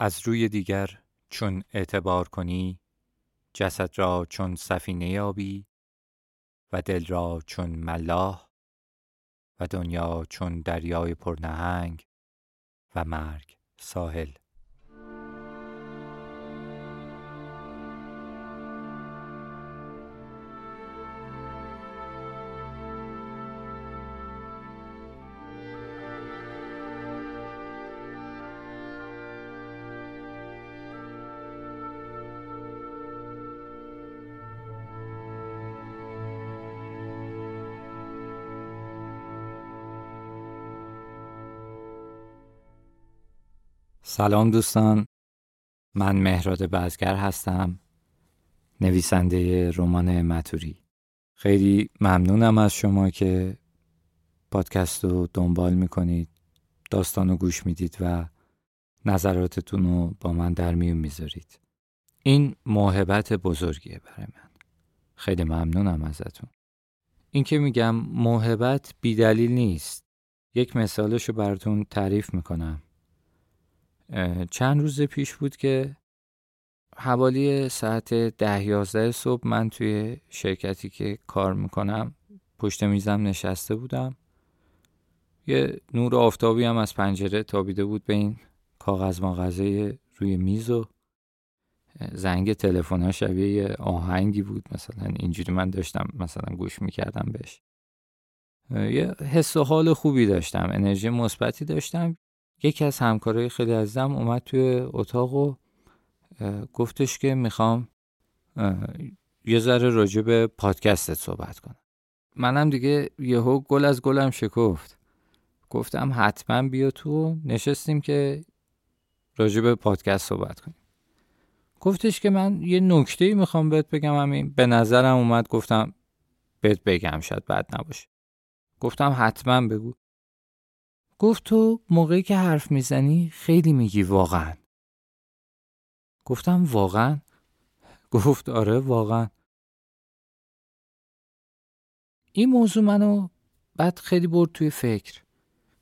از روی دیگر چون اعتبار کنی جسد را چون سفینه یابی و دل را چون ملاح و دنیا چون دریای پرنهنگ و مرگ ساحل. سلام دوستان. من مهراد بزگر هستم نویسنده رمان متوری. خیلی ممنونم از شما که پادکست رو دنبال می‌کنید داستان رو گوش می‌دید و نظراتتون رو با من در میون می‌ذارید. این موهبت بزرگیه برای من. خیلی ممنونم ازتون. این که میگم موهبت بیدلیل نیست. یک مثالش رو براتون تعریف می‌کنم. چند روز پیش بود که حوالی ساعت ده یازده صبح من توی شرکتی که کار می‌کنم پشت میزم نشسته بودم. یه نور آفتابی هم از پنجره تابیده بود به این کاغذ ماغذه روی میز و زنگ تلفن ها شبیه یه آهنگی بود. مثلا اینجوری من داشتم مثلا گوش می‌کردم بهش. یه حس و حال خوبی داشتم انرژی مثبتی داشتم. یکی از همکارای خیلی عزیزم اومد توی اتاق و گفتش که می‌خوام یه ذره راجع به پادکستت صحبت کنم. منم دیگه یهو گل از گلم شکفت. گفتم حتما بیا تو نشستیم که راجع به پادکست صحبت کنیم. گفتش که من یه نکته ای می‌خوام بهت بگم همین به نظرم اومد گفتم بهت بگم شاید بد نباشه. گفتم حتما بگو. گفت تو موقعی که حرف می‌زنی خیلی میگی واقعا. گفتم واقعا؟ گفت آره واقعا. این موضوع منو بعد خیلی برد توی فکر.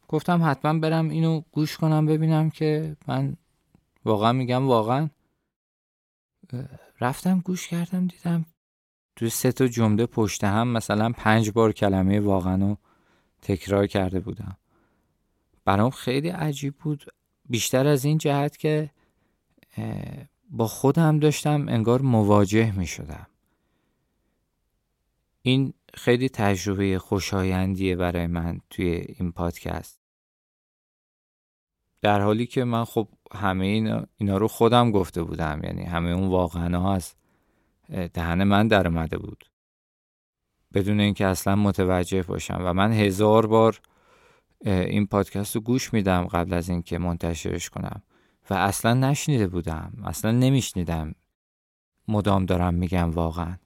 گفتم حتما برم اینو گوش کنم ببینم که من واقعا میگم واقعا. رفتم گوش کردم دیدم توی سه تا جمله پشت هم مثلا پنج بار کلمه واقعا رو تکرار کرده بودم. برام خیلی عجیب بود. بیشتر از این جهت که با خودم داشتم انگار مواجه می شدم این خیلی تجربه خوشایندیه برای من توی این پادکست. در حالی که من خب همه اینا, اینا رو خودم گفته بودم یعنی همه اون واقعا ها از دهن من در اومده بود. بدون اینکه اصلا متوجه باشم. و من هزار بار این پادکست رو گوش میدم قبل از اینکه منتشرش کنم. و اصلا نشنیده بودم. اصلا نمیشنیدم. مدام دارم میگم واقعا.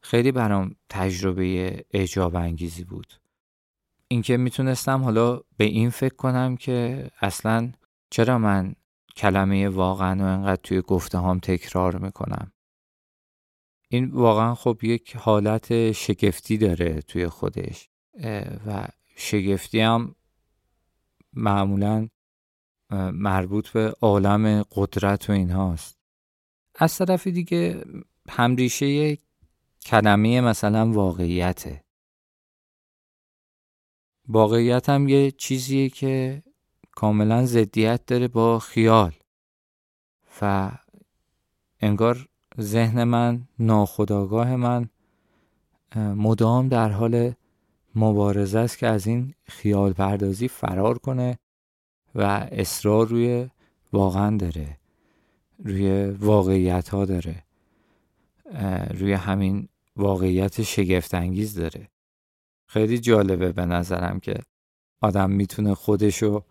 خیلی برام تجربه اعجاب انگیزی بود. اینکه می‌تونستم حالا به این فکر کنم که اصلا چرا من کلمه واقعا و انقدر توی گفته هم تکرار می‌کنم. این واقعا خب یک حالت شگفتی داره توی خودش. و شگفتی هم معمولا مربوط به عالم قدرت و اینهاست از طرف دیگه همریشه کلمه مثلا واقعیته. واقعیت هم یه چیزیه که کاملا ضدیت داره با خیال. و انگار ذهن من ناخداگاه من مدام در حال مبارزه است که از این خیال پردازی فرار کنه و اصرار روی واقعا داره روی واقعیت ها داره روی همین واقعیت شگفت انگیز داره. خیلی جالبه به نظرم که آدم می‌تونه خودشو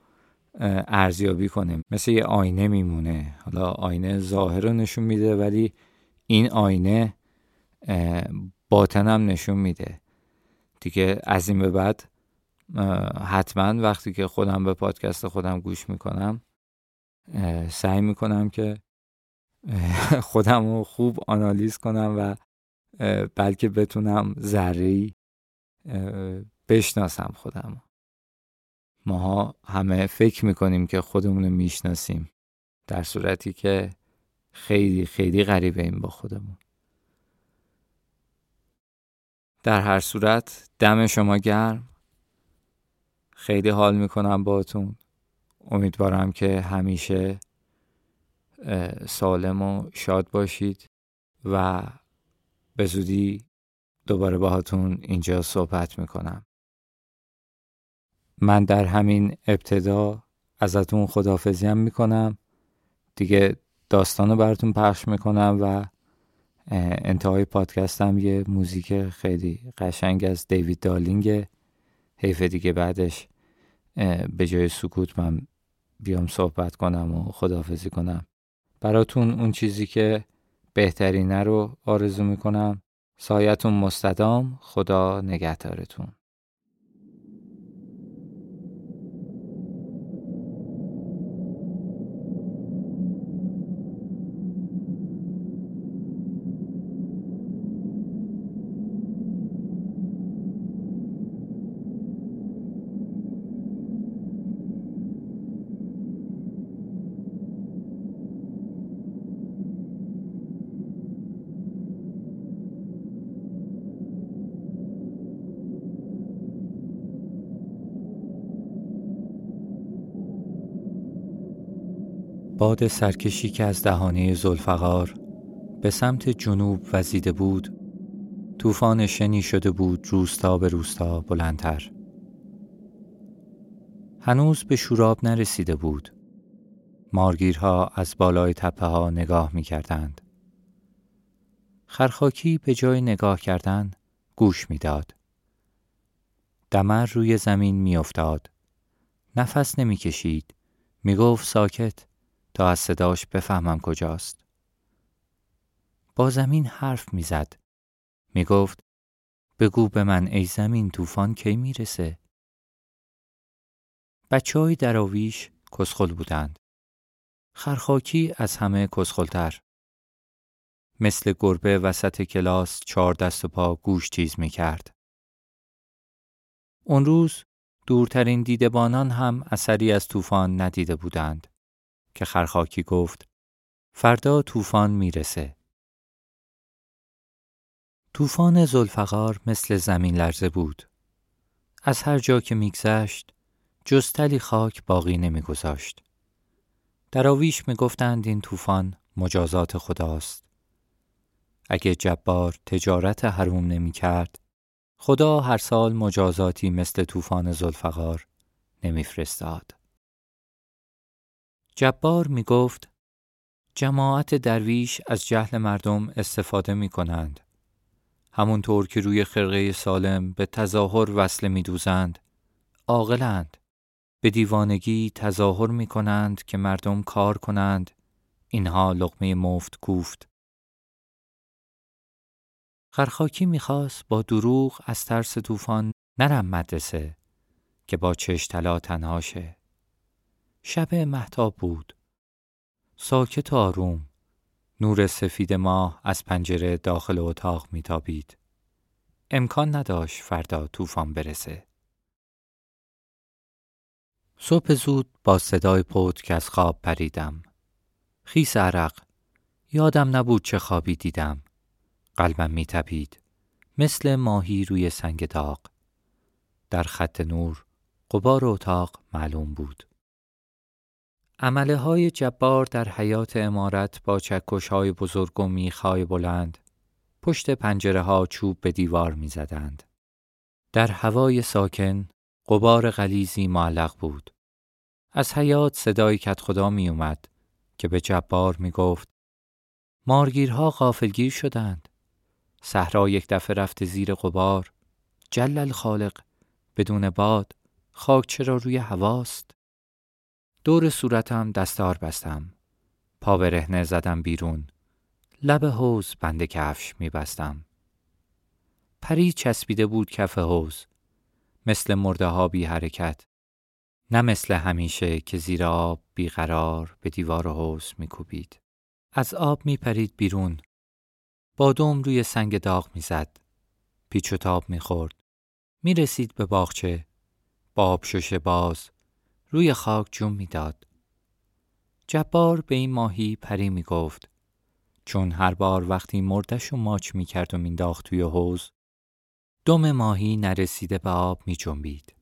ارزیابی کنه. مثل یه آینه میمونه. حالا آینه ظاهر رو نشون میده ولی این آینه باطنم نشون میده. دیگه از این به بعد حتما وقتی که خودم به پادکست خودم گوش می‌کنم سعی می‌کنم که خودم رو خوب آنالیز کنم و بلکه بتونم ذره بشناسم خودم. ماها همه فکر می‌کنیم که خودمون رو می‌شناسیم در صورتی که خیلی خیلی غریبه این با خودمون. در هر صورت دم شما گرم. خیلی حال می‌کنم باتون امیدوارم که همیشه سالم و شاد باشید و به زودی دوباره باهاتون اینجا صحبت می‌کنم. من در همین ابتدا ازتون خدافزی هم می‌کنم. دیگه داستان رو براتون پخش می‌کنم و انتهای پادکستم یه موزیک خیلی قشنگ از دیوید دالینگ حیف دیگه بعدش به جای سکوت من بیام صحبت کنم و خداحافظی کنم. براتون اون چیزی که بهترینه رو آرزو می‌کنم. سایتون مستدام خدا نگهدارتون. باد سرکشی که از دهانه زلفقار به سمت جنوب وزیده بود طوفان شنی شده بود روستا به روستا بلندتر هنوز به شوراب نرسیده بود مارگیرها از بالای تپه ها نگاه می کردند. خرخاکی به جای نگاه کردن گوش می‌داد. دمر روی زمین می افتاد. نفس نمی کشید. می گفت ساکت. تا از صداش بفهمم کجاست. با زمین حرف می‌زد. می‌گفت بگو به من ای زمین طوفان کی می‌رسه؟ بچه های دراویش کسخل بودند. خرخاکی از همه کسخلتر. مثل گربه وسط کلاس چهار دست و پا گوش چیز می کرد. اون روز دورترین دیدبانان هم اثری از طوفان ندیده بودند. که خرخاکی گفت فردا طوفان می‌رسه. طوفان زلفقار مثل زمین لرزه بود. از هر جا که میگذشت جز تلی خاک باقی نمیگذاشت. دراویش می‌گفتند این طوفان مجازات خداست. اگه جبار تجارت حروم نمی کرد، خدا هر سال مجازاتی مثل طوفان زلفقار نمیفرستاد. جبار می گفت جماعت درویش از جهل مردم استفاده می کنند. همونطور که روی خرقه سالم به تظاهر وصله می دوزند. عاقلند. به دیوانگی تظاهر می کنند که مردم کار کنند. اینها لقمه مفت کوفت. خرخاکی می‌خواست با دروغ از ترس طوفان نرم مدرسه که با چش طلا تنهاشه. شب محتاب بود. ساکت آروم. نور سفید ماه از پنجره داخل اتاق میتابید. امکان نداشت فردا طوفان برسه. صبح زود با صدای که از خواب پریدم. خیس عرق. یادم نبود چه خوابی دیدم. قلبم میتپید. مثل ماهی روی سنگ داغ. در خط نور قبار اتاق معلوم بود. عمله های جبار در حیات امارت با چکش های بزرگ و میخای بلند پشت پنجره ها چوب به دیوار می زدند. در هوای ساکن قبار غلیزی معلق بود. از حیات صدای کت خدا می اومد که به جبار می گفت مارگیرها غافلگیر شدند. صحرا یک دفعه رفت زیر قبار. جلل خالق بدون باد خاک چرا روی هواست؟ دور صورتم دستار بستم. پا برهنه زدم بیرون. لب حوز بند کفش می بستم. پری چسبیده بود کف حوز. مثل مرده ها بی حرکت. نه مثل همیشه که زیر آب بیقرار به دیوار حوز می کوبید. از آب می پرید بیرون. بادوم روی سنگ داغ می زد. پیچ و تاب می خورد. می رسید به باغچه. باب شش باز روی خاک جون می‌داد. جبار به این ماهی پری می گفت چون هر بار وقتی مردش و ماچ می کرد و مینداخت توی حوز دم ماهی نرسیده به آب می جنبید.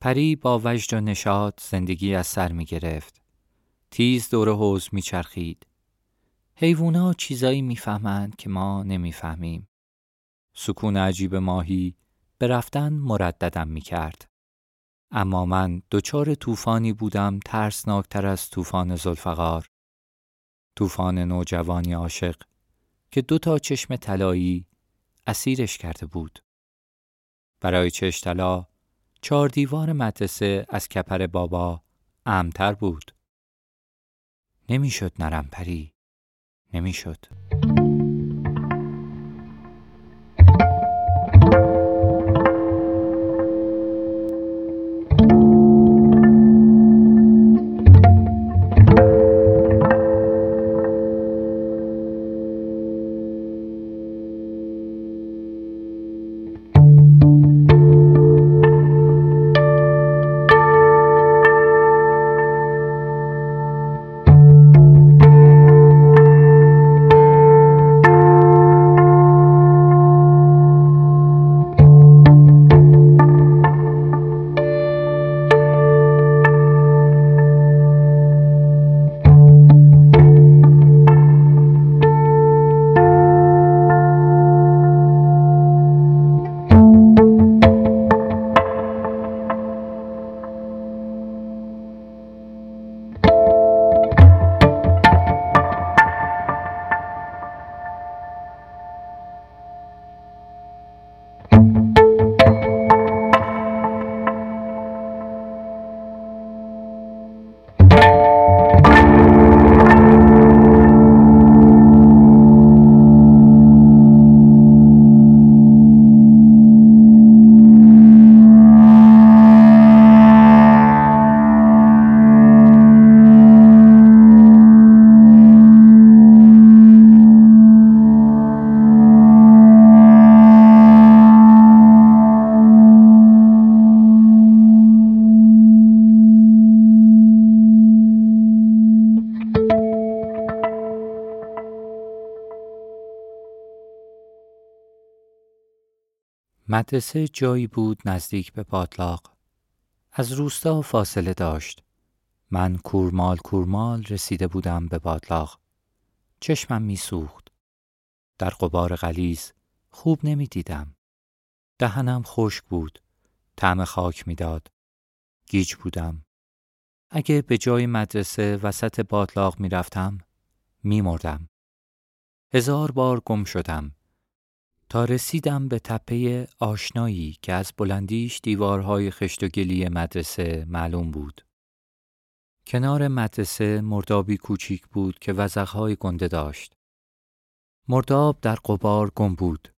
پری با وجد و نشاد زندگی از سر می گرفت. تیز دور حوز می چرخید. حیوونا چیزایی می‌فهمند که ما نمی‌فهمیم. سکون عجیب ماهی به رفتن مرددم می کرد. اما من دچار طوفانی بودم ترسناکتر از طوفان زلفقار. طوفان نوجوانی عاشق که دو تا چشم طلایی اسیرش کرده بود. برای چش طلا چهار دیوار مدرسه از کپر بابا امتر بود. نمی‌شد نرم پری. نمی‌شد. مدرسه جایی بود نزدیک به باطلاق. از روستا فاصله داشت. من کورمال کورمال رسیده بودم به باطلاق. چشمم میسوخت. در قبار غلیز خوب نمی دیدم. دهنم خشک بود. طعم خاک می‌داد. گیج بودم. اگه به جای مدرسه وسط باطلاق می رفتم می مردم. هزار بار گم شدم. تا رسیدم به تپه آشنایی که از بلندیش دیوارهای خشت و گلی مدرسه معلوم بود. کنار مدرسه مردابی کوچیک بود که وزقهای گنده داشت. مرداب در قبار گم بود.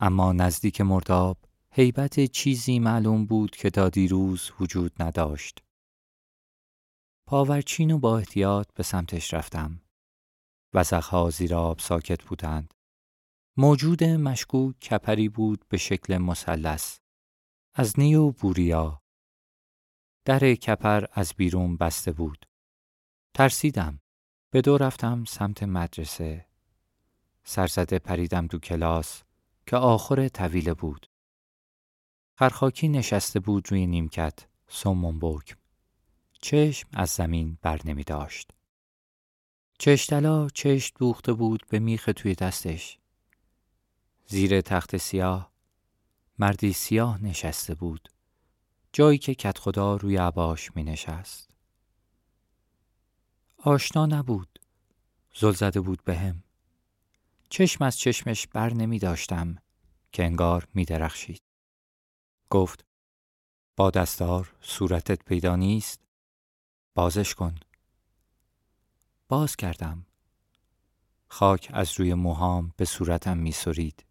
اما نزدیک مرداب حیبت چیزی معلوم بود که تا دیروز وجود نداشت. پاورچین و با احتیاط به سمتش رفتم. وزقها زیر آب ساکت بودند. موجود مشکوک کپری بود به شکل مثلث از نیو بوریا. در کپر از بیرون بسته بود. ترسیدم. به دو رفتم سمت مدرسه. سرزده پریدم دو کلاس که آخر طویله بود. خرخاکی نشسته بود روی نیمکت سومون بکم. چشم از زمین بر نمی داشت. چشتلا چشم دوخته بود به میخ توی دستش. زیر تخت سیاه. مردی سیاه نشسته بود. جایی که کت خدا روی عباش می نشست آشنا نبود. زل زده بود بهم. چشم از چشمش بر نمی داشتم که انگار می درخشید. گفت با دستار صورتت پیدا نیست؟ بازش کن. باز کردم. خاک از روی موهام به صورتم می سرید.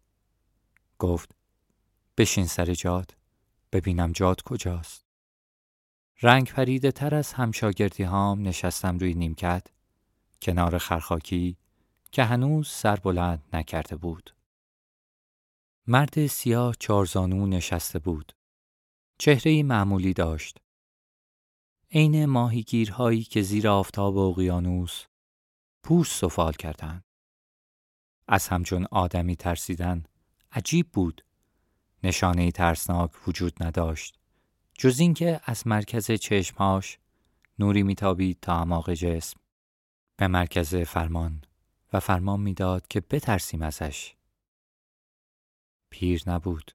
گفت بشین سر جاد ببینم جاد کجاست. رنگ پریده تر از همشاگردی هام نشستم روی نیمکت کنار خرخاکی که هنوز سر بلند نکرده بود. مرد سیاه چارزانو نشسته بود. چهره معمولی داشت. عین ماهیگیرهایی که زیر آفتاب اقیانوس پوست سفال کردند. از همچون آدمی ترسیدن عجیب بود. نشانه ترسناک وجود نداشت. جز اینکه از مرکز چشمهاش نوری میتابید تا اعماق جسم به مرکز فرمان و فرمان می‌داد که بترسیم ازش. پیر نبود.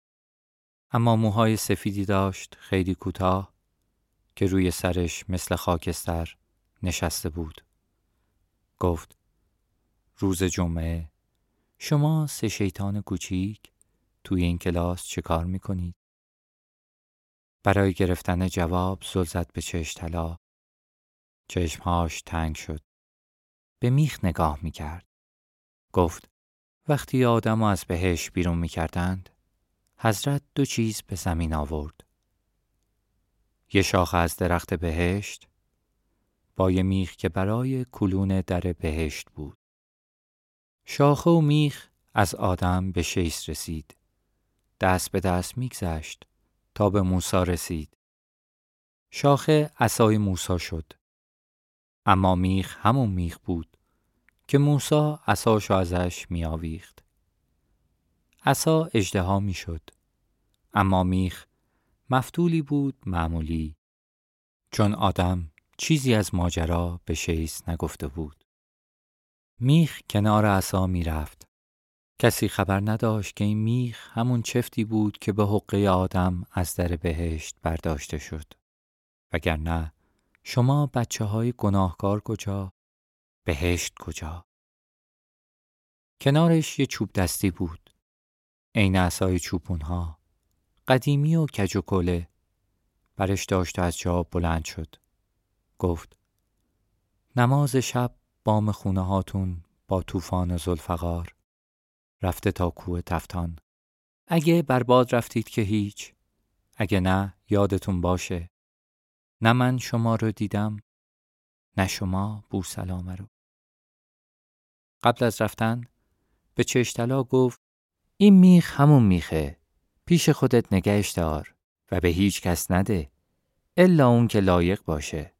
اما موهای سفیدی داشت خیلی کوتاه که روی سرش مثل خاکستر نشسته بود. گفت روز جمعه شما سه شیطان کوچیک توی این کلاس چه کار می‌کنید؟ برای گرفتن جواب زل زد به چشم طلا. چشمهاش تنگ شد. به میخ نگاه می‌کرد. گفت وقتی آدم از بهش بیرون می‌کردند حضرت دو چیز به زمین آورد. یه شاخه از درخت بهشت با یه میخ که برای کلون در بهشت بود. شاخه و میخ از آدم به شیس رسید. دست به دست میگذشت تا به موسا رسید. شاخه عصای موسا شد. اما میخ همون میخ بود که موسا عصاشو ازش میآویخت. عصا اجدها می‌شد. اما میخ مفتولی بود معمولی چون آدم چیزی از ماجرا به شیس نگفته بود. میخ کنار عصا می‌رفت. کسی خبر نداشت که این میخ همون چفتی بود که به حقه آدم از در بهشت برداشته شد. وگرنه شما بچه های گناهکار کجا؟ بهشت کجا؟ کنارش یه چوب دستی بود. عین عصای چوپونها. قدیمی و کج و کله. برش داشت و از جا بلند شد. گفت نماز شب بام خونه هاتون با طوفان زلفقار رفته تا کوه تفتان. اگه برباد رفتید که هیچ اگه نه یادتون باشه. نه من شما رو دیدم نه شما بو سلامه رو. قبل از رفتن به چشتلا گفت این میخ همون میخه. پیش خودت نگهش دار و به هیچ کس نده. الا اون که لایق باشه.